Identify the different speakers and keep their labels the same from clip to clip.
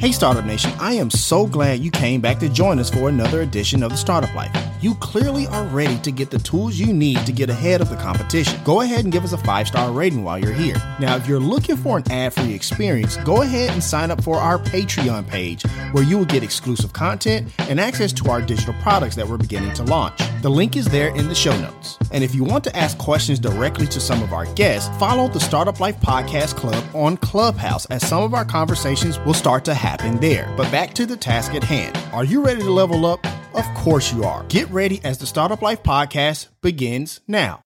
Speaker 1: Hey, Startup Nation, I am so glad you came back to join us for another edition of the Startup Life. You clearly are ready to get the tools you need to get ahead of the competition. Go ahead and give us a five star rating while you're here. Now, if you're looking for an ad free experience, go ahead and sign up for our Patreon page where you will get exclusive content and access to our digital products that we're beginning to launch. The link is there in the show notes. And if you want to ask questions directly to some of our guests, follow the Startup Life Podcast Club on Clubhouse as some of our conversations will start to happen there. But back to the task at hand. Are you ready to level up? Of course you are. Get ready as the Startup Life Podcast begins now.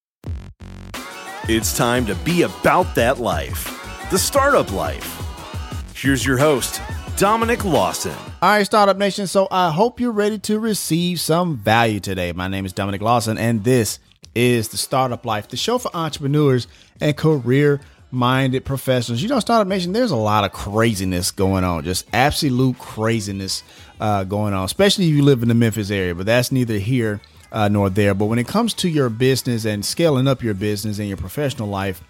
Speaker 2: It's time to be about that life, the startup life. Here's your host, Dominic Lawson.
Speaker 1: All right, Startup Nation. So I hope you're ready to receive some value today. My name is Dominic Lawson, and this is the Startup Life, the show for entrepreneurs and career minded professionals. You know, Startup Nation, there's a lot of craziness going on, just absolute craziness uh, going on, especially if you live in the Memphis area, but that's neither here uh, nor there. But when it comes to your business and scaling up your business and your professional life,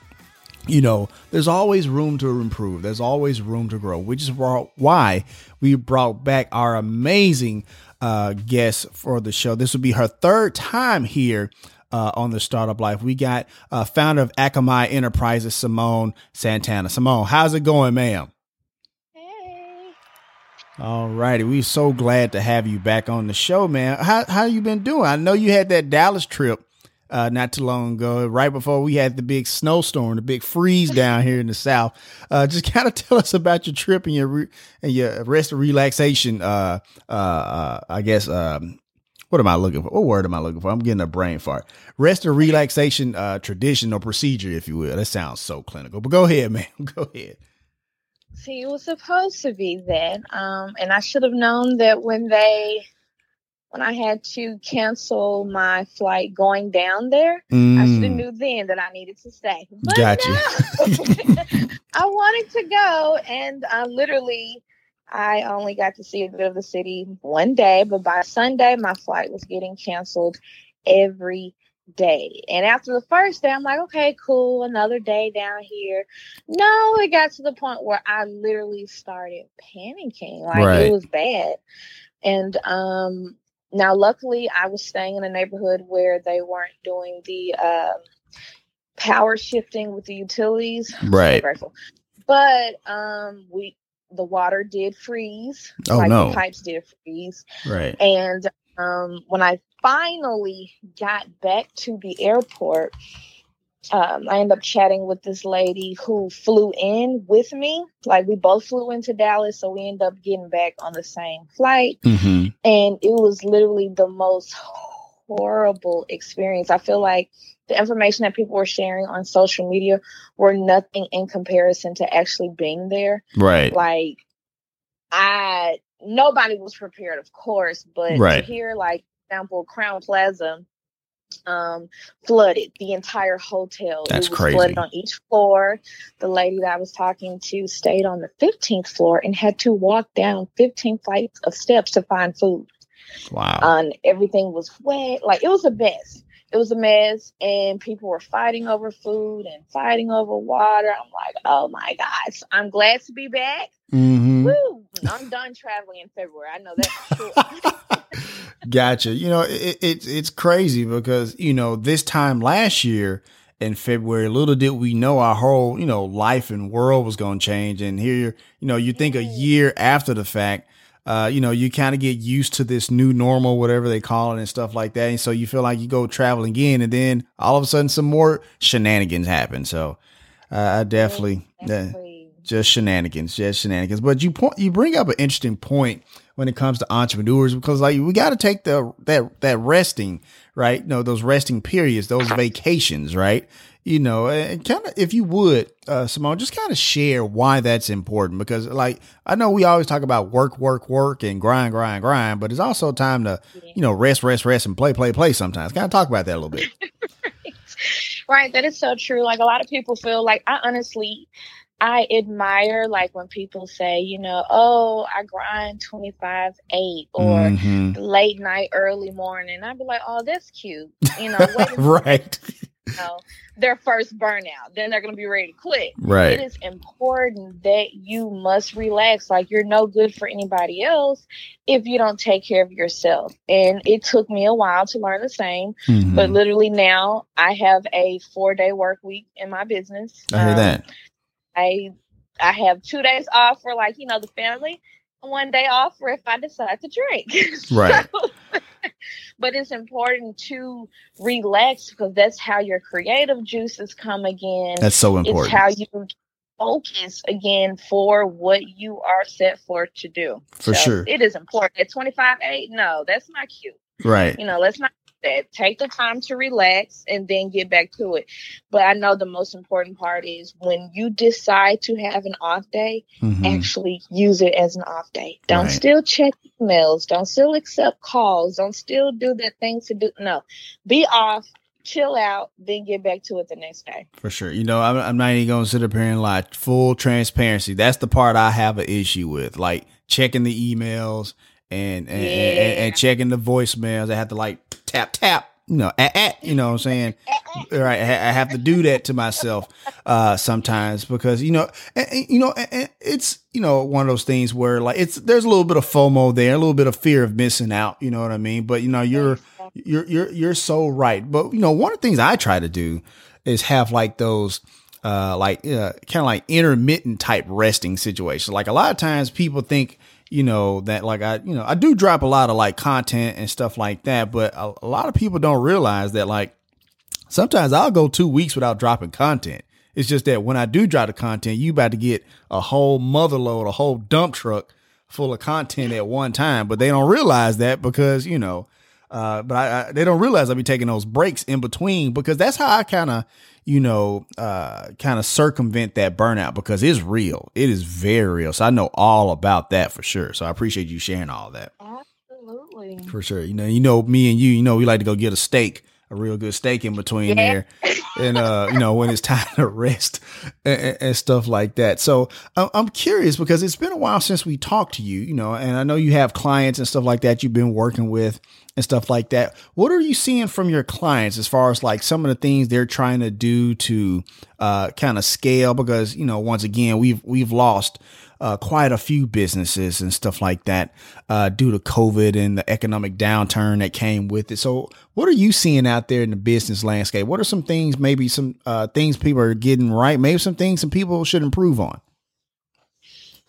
Speaker 1: you know, there's always room to improve. There's always room to grow, which is why we brought back our amazing uh, guest for the show. This will be her third time here uh, on the startup life. We got uh, founder of Akamai Enterprises, Simone Santana. Simone, how's it going, ma'am?
Speaker 3: Hey.
Speaker 1: All righty. We're so glad to have you back on the show, man. How how you been doing? I know you had that Dallas trip uh, not too long ago, right before we had the big snowstorm, the big freeze down here in the south. Uh, just kind of tell us about your trip and your re- and your rest of relaxation. Uh, uh, uh, I guess um, what am I looking for? What word am I looking for? I'm getting a brain fart. Rest or relaxation uh, tradition or procedure, if you will. That sounds so clinical. But go ahead, man. Go ahead.
Speaker 3: See, it was supposed to be that, um, and I should have known that when they, when I had to cancel my flight going down there, mm. I should have knew then that I needed to stay.
Speaker 1: But gotcha.
Speaker 3: No, I wanted to go, and I literally I only got to see a bit of the city one day, but by Sunday, my flight was getting canceled every day. And after the first day, I'm like, okay, cool, another day down here. No, it got to the point where I literally started panicking. Like right. it was bad. And um now luckily I was staying in a neighborhood where they weren't doing the uh, power shifting with the utilities.
Speaker 1: Right.
Speaker 3: But um we the water did freeze.
Speaker 1: Oh like no,
Speaker 3: the pipes did freeze.
Speaker 1: Right.
Speaker 3: And um, when I finally got back to the airport, um, I ended up chatting with this lady who flew in with me. Like we both flew into Dallas, so we ended up getting back on the same flight.
Speaker 1: Mm-hmm.
Speaker 3: And it was literally the most horrible experience. I feel like the information that people were sharing on social media were nothing in comparison to actually being there.
Speaker 1: Right.
Speaker 3: Like I nobody was prepared, of course, but
Speaker 1: right.
Speaker 3: to hear like example Crowne Plaza um flooded the entire hotel.
Speaker 1: That's
Speaker 3: it was
Speaker 1: crazy.
Speaker 3: Flooded on each floor. The lady that I was talking to stayed on the 15th floor and had to walk down 15 flights of steps to find food.
Speaker 1: Wow.
Speaker 3: And everything was wet. Like it was a mess it was a mess and people were fighting over food and fighting over water. I'm like, oh my gosh, I'm glad to be back.
Speaker 1: Mm-hmm.
Speaker 3: Woo! I'm done traveling in February. I know that for sure.
Speaker 1: gotcha. You know, it, it, it's crazy because, you know, this time last year in February, little did we know our whole, you know, life and world was going to change. And here, you know, you think a year after the fact, uh, you know, you kind of get used to this new normal, whatever they call it, and stuff like that. And so you feel like you go travel again, and then all of a sudden some more shenanigans happen. So uh, I definitely, uh, just shenanigans, just shenanigans. But you point, you bring up an interesting point when it comes to entrepreneurs because like we got to take the that that resting right, you know, those resting periods, those vacations, right you know, and kind of, if you would, uh, Simone, just kind of share why that's important because, like, I know we always talk about work, work, work, and grind, grind, grind, but it's also time to, you know, rest, rest, rest, and play, play, play. Sometimes, kind of talk about that a little bit.
Speaker 3: right. right, that is so true. Like a lot of people feel like I honestly, I admire like when people say, you know, oh, I grind 25 8 or
Speaker 1: mm-hmm.
Speaker 3: late night, early morning. I'd be like, oh, that's cute. You know,
Speaker 1: right
Speaker 3: know, their first burnout. Then they're going to be ready to quit.
Speaker 1: Right.
Speaker 3: It is important that you must relax. Like you're no good for anybody else if you don't take care of yourself. And it took me a while to learn the same,
Speaker 1: Mhm.
Speaker 3: but literally now I have a four day work week in my business.
Speaker 1: I hear
Speaker 3: Um,
Speaker 1: that.
Speaker 3: I I have two days off for like you know the family, and one day off for if I decide to drink.
Speaker 1: Right.
Speaker 3: So- but it's important to relax because that's how your creative juices come again.
Speaker 1: That's so important.
Speaker 3: it's how you focus again for what you are set for to do.
Speaker 1: For sure.
Speaker 3: It is important. At 25, 8, no, that's not cute
Speaker 1: right.
Speaker 3: you know, let's not that. Take the time to relax and then get back to it. But I know the most important part is when you decide to have an off day,
Speaker 1: Mhm.
Speaker 3: actually use it as an off day. Don't
Speaker 1: Right.
Speaker 3: still check emails. Don't still accept calls. Don't still do the things to do. No, be off, chill out, then get back to it the next day.
Speaker 1: For sure. You know, I'm, I'm not even going to sit up here and lie. Full transparency. That's the part I have an issue with. Like checking the emails and and, and, and, and checking the voicemails. I have to like tap, tap, you know, at, at, you know what I'm saying? right. I, have to do that to myself uh, sometimes because, you know, and, you know, it's, you know, one of those things where like it's, there's a little bit of FOMO there, a little bit of fear of missing out. You know what I mean? But, you know, you're, you're you're you're so right. But you know, one of the things I try to do is have like those uh like uh, kind of like intermittent type resting situations. Like a lot of times people think you know that like I you know I do drop a lot of like content and stuff like that, but a, a lot of people don't realize that like sometimes I'll go two weeks without dropping content. It's just that when I do drop the content, you about to get a whole mother load, a whole dump truck full of content at one time. But they don't realize that because you know, uh, but I, I, they don't realize I'll be taking those breaks in between because that's how I kind of, you know, uh, kind of circumvent that burnout because it's real. It is very real. So I know all about that for sure. So I appreciate you sharing all that
Speaker 3: Absolutely.
Speaker 1: for sure. You know, you know, me and you, you know, we like to go get a steak, a real good steak in between
Speaker 3: Yeah.
Speaker 1: there, and uh, you know, when it's time to rest and, and- stuff like that. So I'm, I'm curious because it's been a while since we talked to you, you know, and I know you have clients and stuff like that you've been working with and stuff like that. What are you seeing from your clients as far as like some of the things they're trying to do to uh, kind of scale? Because you know, once again, we've we've lost uh, quite a few businesses and stuff like that uh, due to COVID and the economic downturn that came with it. So, what are you seeing out there in the business landscape? What are some things, maybe some uh, things people are getting right? Maybe some things some people should improve on.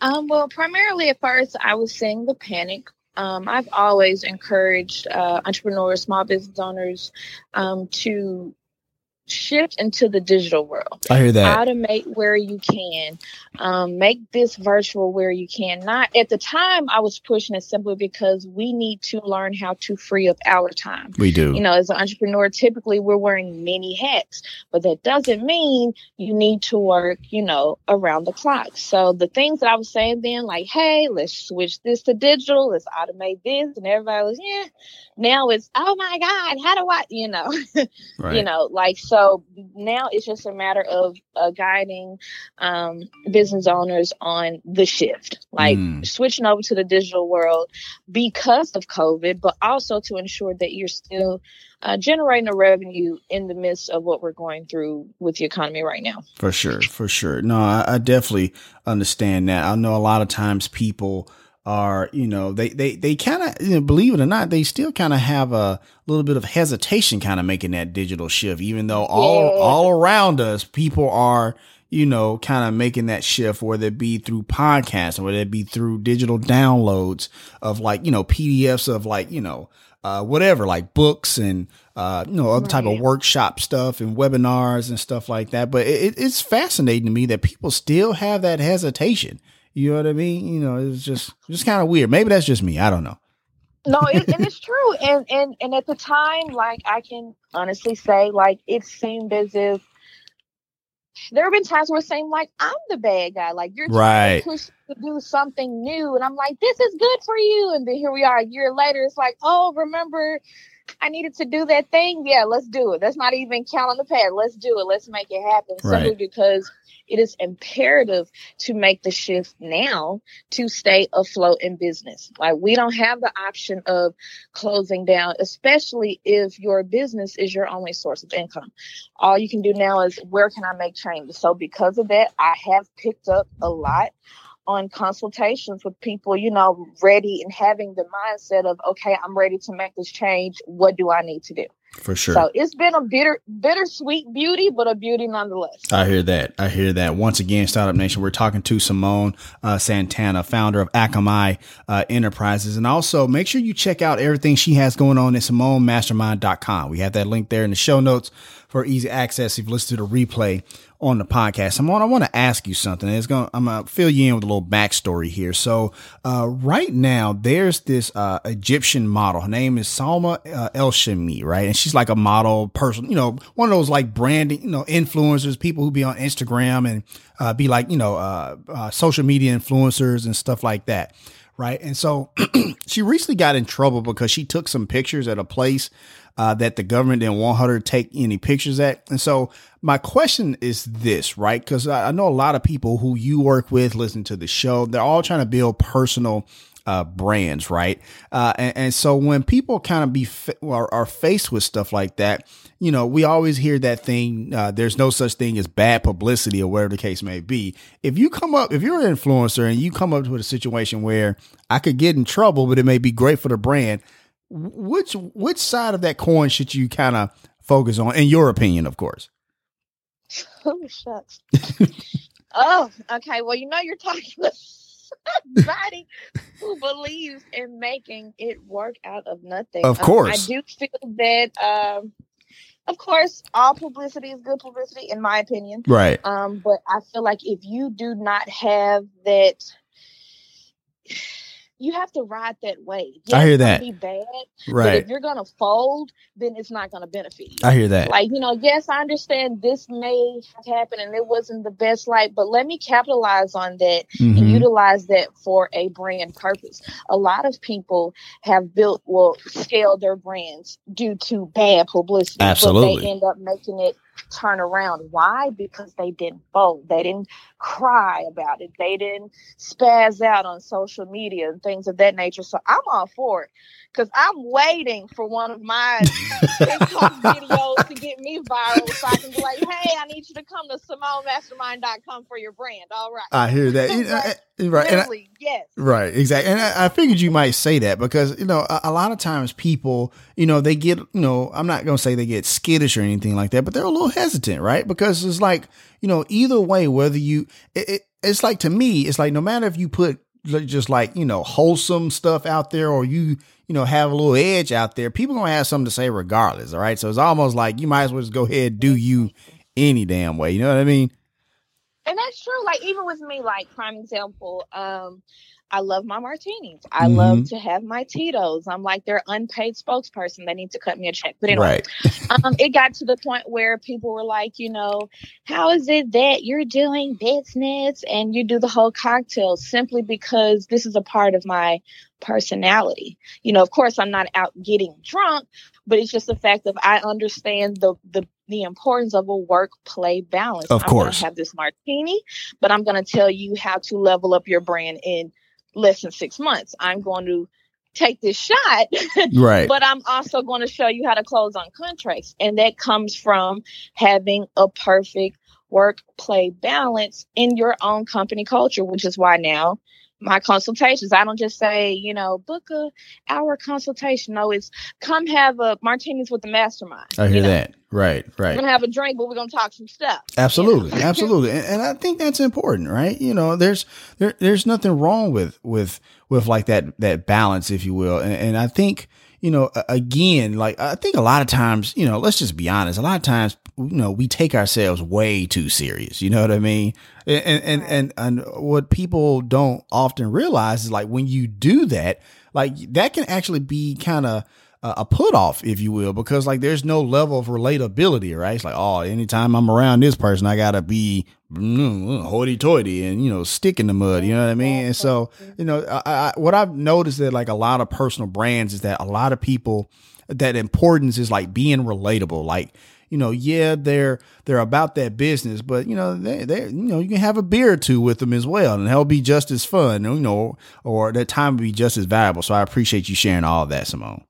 Speaker 3: Um, well, primarily at first, I was seeing the panic. Um, I've always encouraged uh, entrepreneurs, small business owners um, to shift into the digital world.
Speaker 1: I hear that.
Speaker 3: Automate where you can. Um, make this virtual where you can. Not at the time, I was pushing it simply because we need to learn how to free up our time
Speaker 1: we do.
Speaker 3: you know, as an entrepreneur, typically we're wearing many hats, but that doesn't mean you need to work, you know, around the clock. So the things that I was saying then, like, hey, let's switch this to digital, let's automate this, and everybody was, yeah. Now it's, oh my God, how do I, you know,
Speaker 1: right.
Speaker 3: you know, like so now it's just a matter of uh, guiding um, business owners on the shift, like
Speaker 1: Mm.
Speaker 3: switching over to the digital world because of COVID, but also to ensure that you're still uh, generating a revenue in the midst of what we're going through with the economy right now.
Speaker 1: For sure, for sure. No, I, I definitely understand that. I know a lot of times people are, you know, they they they kind of, you know, believe it or not, they still kind of have a little bit of hesitation, kind of making that digital shift, even though all
Speaker 3: Yeah.
Speaker 1: all around us, people are. You know, kind of making that shift, whether it be through podcasts or whether it be through digital downloads of like, you know, PDFs of like, you know, uh, whatever, like books and uh, you know other type of workshop stuff and webinars and stuff like that. But it, it's fascinating to me that people still have that hesitation. You know what I mean? You know, it's just just kind of weird. Maybe that's just me. I don't know.
Speaker 3: no it, and it's true and and and at the time like i can honestly say like it seemed as if there have been times where it seemed like i'm the bad guy like you're
Speaker 1: Right.
Speaker 3: to push to do something new. And I'm like, this is good for you. And then here we are a year later. It's like, oh, remember I needed to do that thing. Yeah, let's do it. Let's not even count on the pad. Let's do it. Let's make it happen. Right. Simply because it is imperative to make the shift now to stay afloat in business. Like we don't have the option of closing down, especially if your business is your only source of income. All you can do now is where can I make changes? So because of that, I have picked up a lot on consultations with people, you know, ready and having the mindset of, okay, I'm ready to make this change. What do I need to do?
Speaker 1: For sure.
Speaker 3: So it's been a bitter, bittersweet beauty, but a beauty nonetheless.
Speaker 1: I hear that. I hear that. Once again, Startup Nation, we're talking to Simone uh, Santana, founder of Akamai uh, Enterprises. And also make sure you check out everything she has going on at SimoneMastermind.com. We have that link there in the show notes for easy access if you listen to the replay on the podcast. Simone, I want to ask you something. It's going I'm gonna fill you in with a little backstory here. So, uh, right now there's this, uh, Egyptian model. Her name is Salma uh, El Shimy, right? And she's like a model person, you know, one of those like branding, you know, influencers, people who be on Instagram and, uh, be like, you know, uh, uh, social media influencers and stuff like that. Right. And so she recently got in trouble because she took some pictures at a place uh, that the government didn't want her to take any pictures at. And so my question is this, right? Because I, I know a lot of people who you work with, listen to the show, they're all trying to build personal uh, brands, right? Uh, and, and, so when people kind of be are, are, faced with stuff like that, you know, we always hear that thing. Uh, there's no such thing as bad publicity, or whatever the case may be. If you come up, if you're an influencer and you come up with a situation where I could get in trouble, but it may be great for the brand, which which side of that coin should you kind of focus on, in your opinion, of course?
Speaker 3: Oh shucks. oh, okay. Well, you know you're talking with somebody who believes in making it work out of nothing.
Speaker 1: Of course,
Speaker 3: um, I do feel that. Um, of course, all publicity is good publicity, in my opinion.
Speaker 1: Right.
Speaker 3: Um, but I feel like if you do not have that you have to ride that wave.
Speaker 1: Yes, I hear that.
Speaker 3: Be bad,
Speaker 1: right?
Speaker 3: if you're gonna fold, then it's not gonna benefit you.
Speaker 1: I hear that.
Speaker 3: Like you know, yes, I understand this may have happened and it wasn't the best light, but let me capitalize on that mm-hmm. and utilize that for a brand purpose. A lot of people have built, well, scaled their brands due to bad publicity,
Speaker 1: Absolutely.
Speaker 3: but they end up making it turn around. Why? Because they didn't vote. They didn't cry about it. They didn't spaz out on social media and things of that nature. So I'm all for it because I'm waiting for one of my TikTok videos to get me viral so I can be like, hey, I need you to come to SimoneMastermind.com for your brand. All right. I
Speaker 1: hear that. Eh, right. right.
Speaker 3: I, yes.
Speaker 1: Right. Exactly. And I, I, figured you might say that because, you know, a, a, lot of times people, you know, they get, you know, I'm not going to say they get skittish or anything like that, but they're a little hesitant, right? Because it's like, you know, either way, whether you, it, it, it's like to me, it's like no matter if you put just like you know wholesome stuff out there or you you know have a little edge out there people gonna have something to say regardless all right so it's almost like you might as well just go ahead do you any damn way you know what i mean
Speaker 3: and that's true like even with me like prime example um I love my martinis. I mm-hmm. love to have my Tito's. I'm like their unpaid spokesperson. They need to cut me a check. But anyway, right. um, it got to the point where people were like, you know, how is it that you're doing business and you do the whole cocktail simply because this is a part of my personality? You know, of course, I'm not out getting drunk, but it's just the fact of I understand the the the importance of a work play balance.
Speaker 1: Of course,
Speaker 3: I have this martini, but I'm going to tell you how to level up your brand in less than six months. I'm going to take this shot.
Speaker 1: right.
Speaker 3: But I'm also going to show you how to close on contracts. And that comes from having a perfect work play balance in your own company culture, which is why now my consultations. I don't just say, you know, book a hour consultation. No, it's come have a martinis with the mastermind.
Speaker 1: I hear
Speaker 3: you know?
Speaker 1: that. Right, right.
Speaker 3: We're gonna have a drink, but we're gonna talk some stuff.
Speaker 1: Absolutely, you know? absolutely, and, and, I think that's important, right? You know, there's there, there's nothing wrong with with with like that that balance, if you will, and, and I think you know, again, like I think a lot of times, you know, let's just be honest. A lot of times, you know, we take ourselves way too serious. You know what I mean? And and and and what people don't often realize is like when you do that, like that can actually be kind of a put off, if you will, because like there's no level of relatability, right? It's like, oh, anytime I'm around this person, I gotta be mm, hoity toity and you know stick in the mud. You know what I mean? And so you know, I, I, what I've noticed that like a lot of personal brands is that a lot of people that importance is like being relatable, like you know, yeah, they're they're about that business, but you know, they they you know, you can have a beer or two with them as well, and they'll be just as fun, you know, or that time will be just as valuable. So I appreciate you sharing all that, Simone.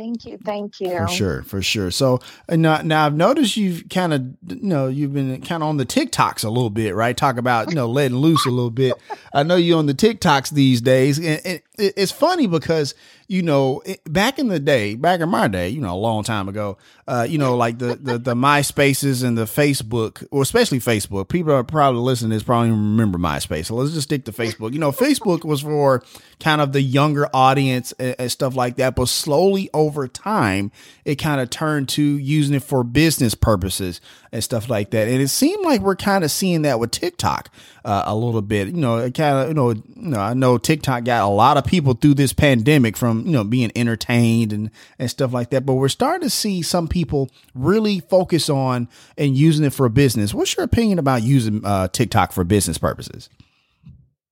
Speaker 3: Thank you, thank you.
Speaker 1: For sure, for sure. So uh, now, now I've noticed you've kind of, you know, you've been kind of on the TikToks a little bit, right? Talk about, you know, letting loose a little bit. I know you're on the TikToks these days, and, and it's funny because you know, back in the day, back in my day, you know, a long time ago, uh, you know, like the, the, the MySpaces and the Facebook, or especially Facebook, people are probably listening to this probably remember MySpace. So let's just stick to Facebook. You know, Facebook was for kind of the younger audience and, and stuff like that. But slowly over time, it kind of turned to using it for business purposes and stuff like that. And it seemed like we're kind of seeing that with TikTok uh, a little bit. You know, it kind of, you know, you know, I know TikTok got a lot of people through this pandemic from, you know, being entertained and, and stuff like that. But we're starting to see some people really focus on and using it for business. What's your opinion about using uh, TikTok for business purposes?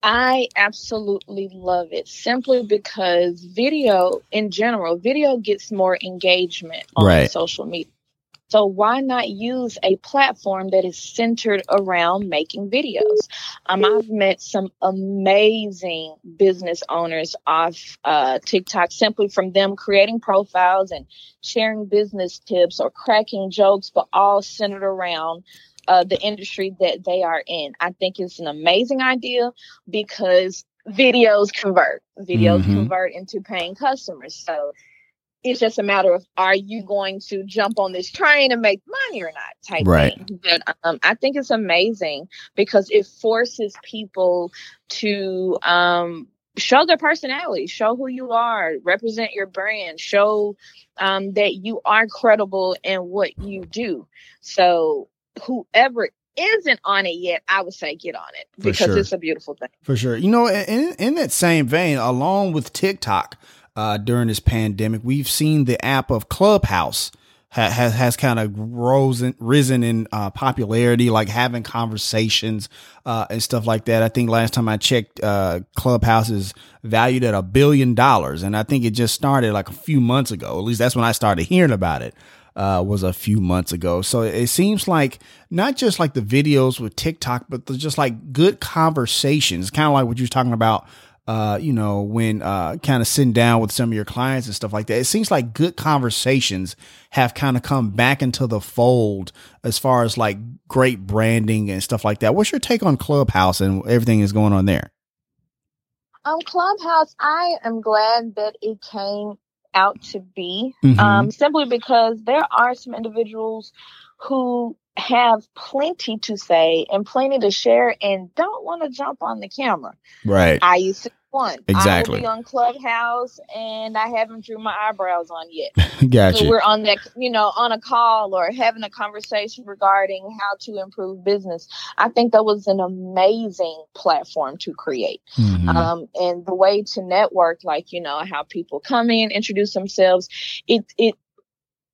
Speaker 3: I absolutely love it simply because video in general, video gets more engagement on right. social media. So why not use a platform that is centered around making videos? Um, I've met some amazing business owners off uh, TikTok simply from them creating profiles and sharing business tips or cracking jokes, but all centered around uh, the industry that they are in. I think it's an amazing idea because videos convert. Videos mm-hmm. convert into paying customers. So it's just a matter of are you going to jump on this train and make money or not type right. thing. But um, I think it's amazing because it forces people to um, show their personality, show who you are, represent your brand, show um, that you are credible in what you do. So whoever isn't on it yet, I would say get on it because sure. it's a beautiful thing.
Speaker 1: For sure. You know, in, in that same vein, along with TikTok, uh, during this pandemic. We've seen the app of Clubhouse ha- has has kind of risen risen in uh, popularity, like having conversations uh, and stuff like that. I think last time I checked, uh, Clubhouse is valued at a billion dollars, and I think it just started like a few months ago. At least that's when I started hearing about it. Uh, was a few months ago. So it seems like not just like the videos with TikTok, but just like good conversations, kind of like what you're talking about uh, you know, when uh, kind of sitting down with some of your clients and stuff like that. It seems like good conversations have kind of come back into the fold as far as like great branding and stuff like that. What's your take on Clubhouse and everything is going on there?
Speaker 3: Um, Clubhouse, I am glad that it came out to be, mm-hmm. um, simply because there are some individuals who have plenty to say and plenty to share and don't want to jump on the camera.
Speaker 1: Right.
Speaker 3: I used to one.
Speaker 1: Exactly.
Speaker 3: I will be on Clubhouse and I haven't drew my eyebrows on yet.
Speaker 1: gotcha.
Speaker 3: So we're on that, you know, on a call or having a conversation regarding how to improve business. I think that was an amazing platform to create. Mm-hmm. Um, and the way to network, like, you know, how people come in, introduce themselves. It, it,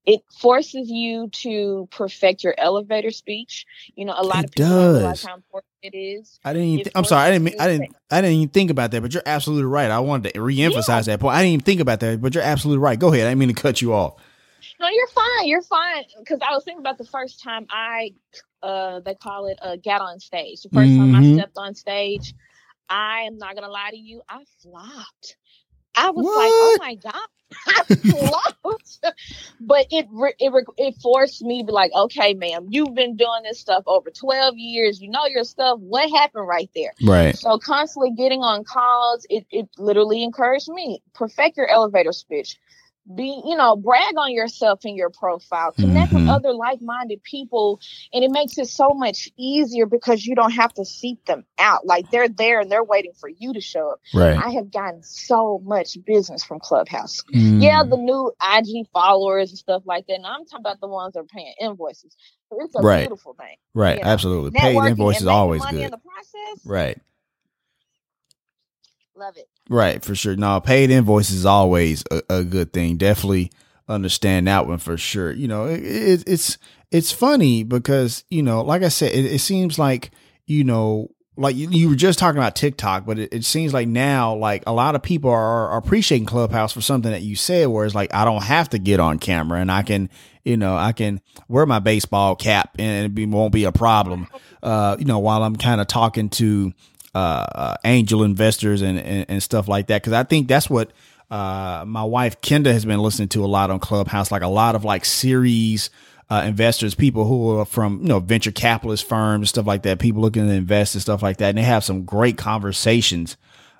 Speaker 3: it forces you to perfect your elevator speech. You know, a lot
Speaker 1: it
Speaker 3: of people
Speaker 1: does.
Speaker 3: how important it is.
Speaker 1: I didn't. Even th- I'm sorry. I didn't. Mean, I didn't. I didn't even think about that. But you're absolutely right. I wanted to reemphasize yeah. that point. I didn't even think about that. But you're absolutely right. Go ahead. I didn't mean to cut you off.
Speaker 3: No, you're fine. You're fine. Because I was thinking about the first time I, uh, they call it, uh, got on stage. The 1st mm-hmm. time I mm-hmm. stepped on stage, I am not gonna lie to you, I flopped. I was what? like, oh my god, I lost. but it it it forced me to be like, okay, ma'am, you've been doing this stuff over twelve years. You know your stuff. What happened right there?
Speaker 1: Right.
Speaker 3: So constantly getting on calls, it it literally encouraged me perfect your elevator speech be you know brag on yourself in your profile. Connect mm-hmm. with other like-minded people and it makes it so much easier because you don't have to seek them out. Like they're there and they're waiting for you to show up.
Speaker 1: Right.
Speaker 3: I have gotten so much business from clubhouse. Mm. yeah the new ig followers and stuff like that and i'm talking about the ones that are paying invoices. So it's a right. beautiful thing
Speaker 1: right. you know? absolutely. Paid invoices always good.
Speaker 3: in right. Love it.
Speaker 1: Right, for sure. No, paid invoice is always a, a good thing. Definitely understand that one for sure. You know, it, it, it's it's funny because you know, like I said, it, it seems like you know like you, you, were just talking about TikTok, but it, seems like now, like a lot of people are, are, appreciating Clubhouse for something that you said, where it's like, I don't have to get on camera and I can, you know, I can wear my baseball cap and it be, won't be a problem, uh, you know, while I'm kind of talking to, uh, uh, angel investors and, and, and stuff like that. Cause I think that's what, uh, my wife Kenda has been listening to a lot on Clubhouse, like a lot of like series, uh, investors, people who are from you know venture capitalist firms, stuff like that, people looking to invest and stuff like that, and they have some great conversations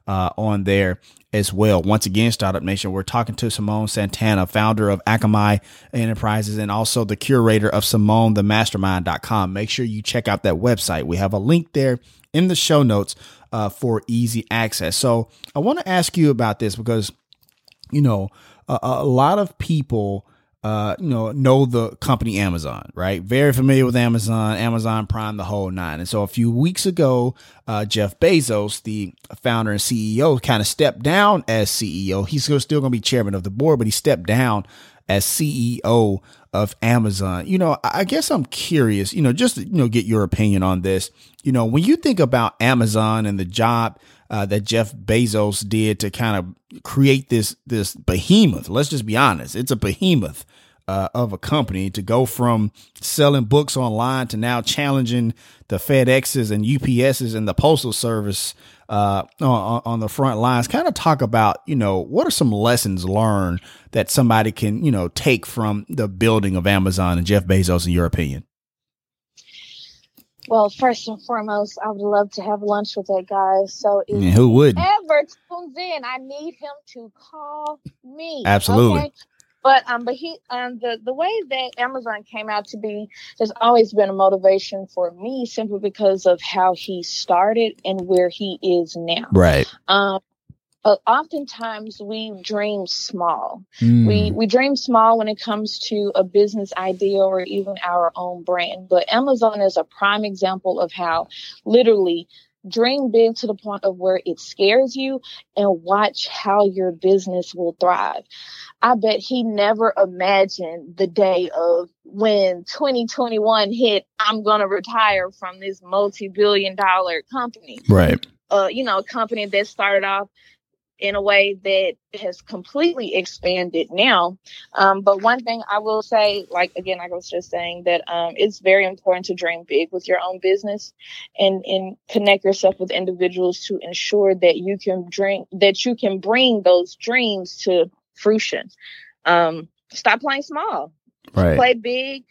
Speaker 1: uh, on there as well. Once again, Startup Nation, we're talking to Simone Santana, founder of Akamai Enterprises and also the curator of SimoneTheMastermind.com. Make sure you check out that website. We have a link there in the show notes uh, for easy access. So I want to ask you about this because, you know, a, a lot of people uh, you know, know the company Amazon, right? Very familiar with Amazon, Amazon Prime, the whole nine. And so a few weeks ago, uh, Jeff Bezos, the founder and CEO, kind of stepped down as CEO. He's still, going to be chairman of the board, but he stepped down as CEO of Amazon. You know, I guess I'm curious, you know, just you know, get your opinion on this. You know, when you think about Amazon and the job uh, that Jeff Bezos did to kind of create this this behemoth. Let's just be honest; it's a behemoth uh, of a company to go from selling books online to now challenging the FedExes and UPSs and the Postal Service uh, on, on the front lines. Kind of talk about, you know, what are some lessons learned that somebody can, you know, take from the building of Amazon and Jeff Bezos, in your opinion?
Speaker 3: Well, first and foremost, I would love to have lunch with that guy. So if
Speaker 1: yeah, who would
Speaker 3: ever tunes in, I need him to call me.
Speaker 1: Absolutely. Okay?
Speaker 3: But um, but he um the the way that Amazon came out to be has always been a motivation for me, simply because of how he started and where he is now.
Speaker 1: Right.
Speaker 3: Um, but oftentimes we dream small. Mm. We we dream small when it comes to a business idea or even our own brand. But Amazon is a prime example of how literally dream big to the point of where it scares you and watch how your business will thrive. I bet he never imagined the day of when 2021 hit, I'm going to retire from this multi billion dollar company.
Speaker 1: Right.
Speaker 3: Uh, you know, a company that started off in a way that has completely expanded now. Um, but one thing I will say, like again, like I was just saying, that um, it's very important to dream big with your own business and and connect yourself with individuals to ensure that you can dream that you can bring those dreams to fruition. Um, stop playing small.
Speaker 1: Right.
Speaker 3: Play big.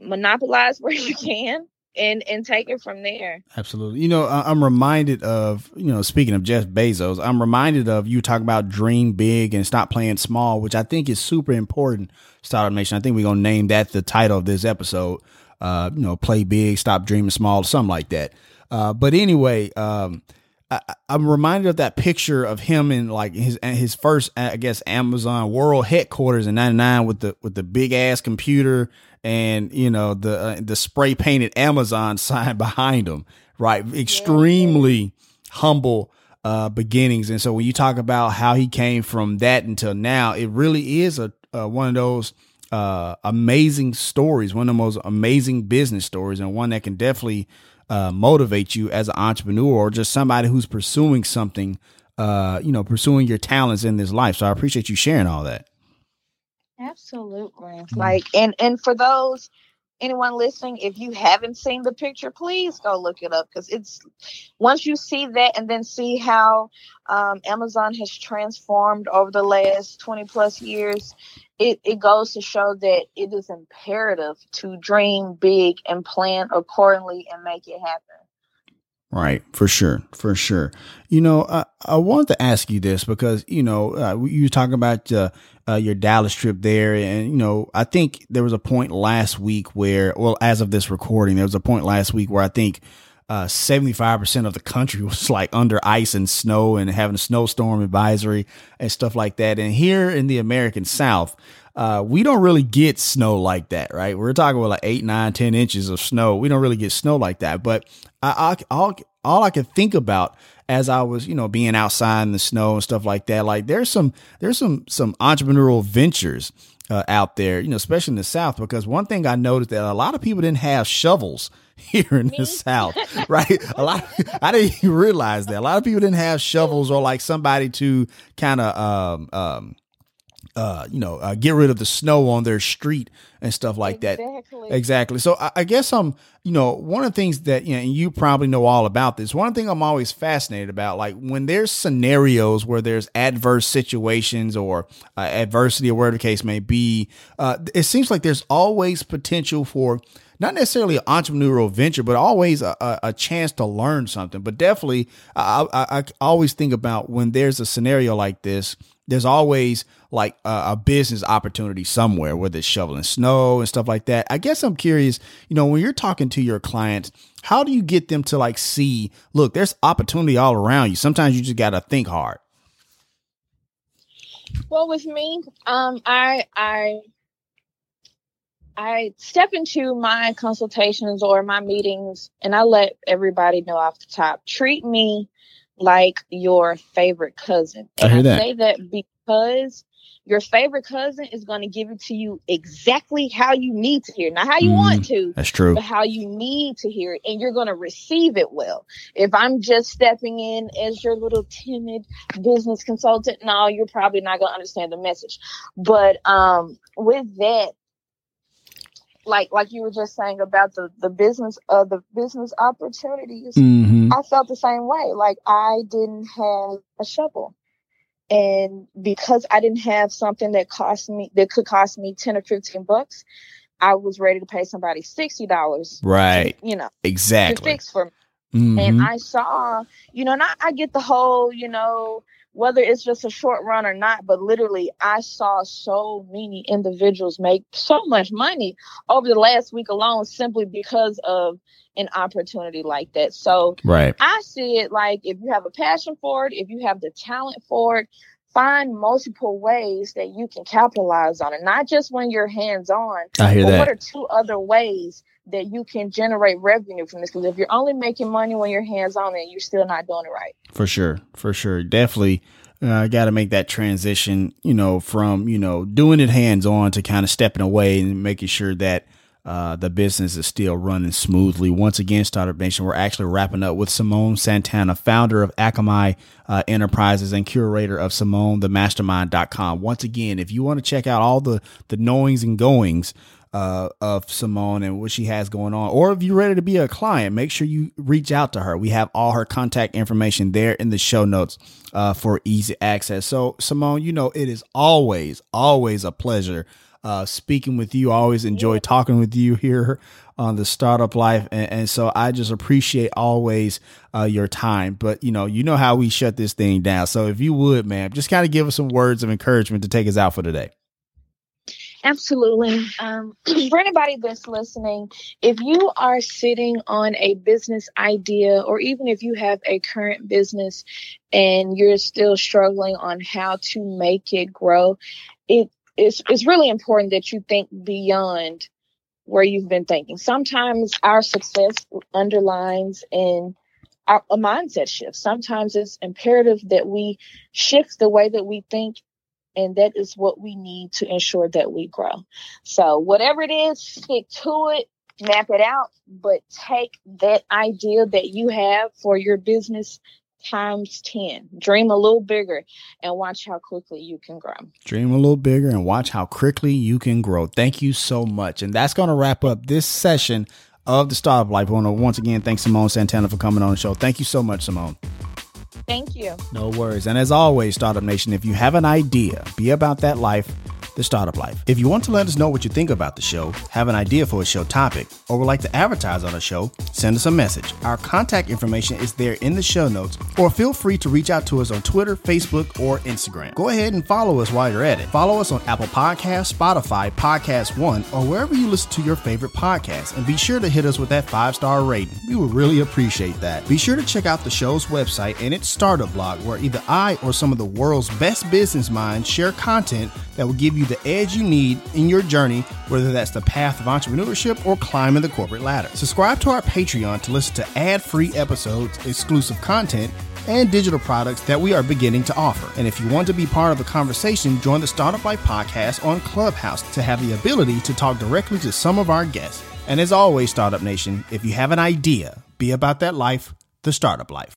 Speaker 3: Monopolize where you can and and take it from there.
Speaker 1: Absolutely. You know, I'm reminded of you know, speaking of Jeff Bezos, I'm reminded of you talking about dream big and stop playing small, which I think is super important. Startup Nation. I think we're gonna name that the title of this episode. Uh, you know, play big, stop dreaming small, something like that. Uh, but anyway, um, I, am reminded of that picture of him in like his his first, I guess, Amazon World headquarters in '99 with the with the big ass computer and you know the uh, the spray painted Amazon sign behind him. Right, extremely humble uh, beginnings, and so when you talk about how he came from that until now, it really is a uh, one of those uh, amazing stories, one of the most amazing business stories, and one that can definitely uh, motivate you as an entrepreneur or just somebody who's pursuing something, you know, pursuing your talents in this life. So I appreciate you sharing all that.
Speaker 3: Absolutely. Like, and and for those anyone listening, if you haven't seen the picture, please go look it up because it's once you see that and then see how um, Amazon has transformed over the last 20 plus years, it, it goes to show that it is imperative to dream big and plan accordingly and make it happen.
Speaker 1: Right, for sure, for sure. You know, I, I wanted to ask you this because you know uh, you were talking about uh, uh, your Dallas trip there, and you know I think there was a point last week where, well, as of this recording, there was a point last week where I think uh, seventy five percent of the country was like under ice and snow and having a snowstorm advisory and stuff like that. And here in the American South, uh, we don't really get snow like that, right? We're talking about like eight, nine, ten inches of snow. We don't really get snow like that. But I, I all, all I could think about as I was, you know, being outside in the snow and stuff like that, like there's some there's some some entrepreneurial ventures uh, out there, you know, especially in the South, because one thing I noticed that a lot of people didn't have shovels here in the South, right? A lot, of, I didn't even realize that a lot of people didn't have shovels or like somebody to kind of, um, um, uh, you know, uh, get rid of the snow on their street and stuff like exactly. that. Exactly. So I, I, guess I'm, you know, one of the things that, you know, and you probably know all about this. One thing I'm always fascinated about, like when there's scenarios where there's adverse situations or uh, adversity or whatever the case may be, uh, it seems like there's always potential for not necessarily an entrepreneurial venture, but always a, a, a chance to learn something. But definitely, I, I, I always think about when there's a scenario like this, there's always like a, a, business opportunity somewhere, whether it's shoveling snow and stuff like that. I guess I'm curious, you know, when you're talking to your clients, how do you get them to like see, look, there's opportunity all around you. Sometimes you just got to think hard.
Speaker 3: Well, with me, um, I I I step into my consultations or my meetings and I let everybody know off the top treat me like your favorite cousin. And
Speaker 1: I,
Speaker 3: I
Speaker 1: that.
Speaker 3: say that because your favorite cousin is going to give it to you exactly how you need to hear, not how you mm, want to.
Speaker 1: That's true.
Speaker 3: But how you need to hear it, and you're going to receive it well. If I'm just stepping in as your little timid business consultant, no, you're probably not going to understand the message. But um, with that, like like you were just saying about the the business uh the business opportunities
Speaker 1: mm-hmm.
Speaker 3: i felt the same way. Like i didn't have a shovel. And because i didn't have something that cost me that could cost me 10 or 15 bucks i was ready to pay somebody $60
Speaker 1: right
Speaker 3: to, you know
Speaker 1: exactly.
Speaker 3: to fix for me.
Speaker 1: Mm-hmm.
Speaker 3: and i saw you know not i get the whole you know whether it's just a short run or not, but literally, I saw so many individuals make so much money over the last week alone simply because of an opportunity like that. So,
Speaker 1: right.
Speaker 3: I see it like if you have a passion for it, if you have the talent for it, find multiple ways that you can capitalize on it, not just when you're hands on.
Speaker 1: I hear
Speaker 3: but
Speaker 1: that.
Speaker 3: What are two other ways that you can generate revenue from this. Because if you're only making money when you're hands on it, you're still not doing it right.
Speaker 1: For sure. For sure. Definitely. I uh, got to make that transition, you know, from, you know, doing it hands on to kind of stepping away and making sure that uh, the business is still running smoothly. Once again, Startup Nation, we're actually wrapping up with Simone Santana, founder of Akamai uh, Enterprises and curator of SimoneTheMastermind.com. Once again, if you want to check out all the, the knowings and goings uh, of Simone and what she has going on. Or if you're ready to be a client, make sure you reach out to her. We have all her contact information there in the show notes uh, for easy access. So, Simone, you know, it is always, always a pleasure uh, speaking with you. I always enjoy talking with you here on the startup life. And, and so I just appreciate always uh, your time. But, you know, you know how we shut this thing down. So if you would, man, just kind of give us some words of encouragement to take us out for today.
Speaker 3: Absolutely. Um, for anybody that's listening, if you are sitting on a business idea, or even if you have a current business and you're still struggling on how to make it grow, it is it's really important that you think beyond where you've been thinking. Sometimes our success underlines in our, a mindset shift. Sometimes it's imperative that we shift the way that we think and that is what we need to ensure that we grow. So, whatever it is, stick to it, map it out, but take that idea that you have for your business times 10. Dream a little bigger and watch how quickly you can grow.
Speaker 1: Dream a little bigger and watch how quickly you can grow. Thank you so much. And that's going to wrap up this session of the Startup Life. I want to once again thank Simone Santana for coming on the show. Thank you so much, Simone.
Speaker 3: Thank you.
Speaker 1: No worries. And as always, Startup Nation, if you have an idea, be about that life the startup life. If you want to let us know what you think about the show, have an idea for a show topic, or would like to advertise on a show, send us a message. Our contact information is there in the show notes, or feel free to reach out to us on Twitter, Facebook, or Instagram. Go ahead and follow us while you're at it. Follow us on Apple Podcasts, Spotify, Podcast One, or wherever you listen to your favorite podcasts, and be sure to hit us with that five star rating. We would really appreciate that. Be sure to check out the show's website and its startup blog, where either I or some of the world's best business minds share content that will give you the edge you need in your journey, whether that's the path of entrepreneurship or climbing the corporate ladder. Subscribe to our Patreon to listen to ad free episodes, exclusive content, and digital products that we are beginning to offer. And if you want to be part of the conversation, join the Startup Life podcast on Clubhouse to have the ability to talk directly to some of our guests. And as always, Startup Nation, if you have an idea, be about that life, the startup life.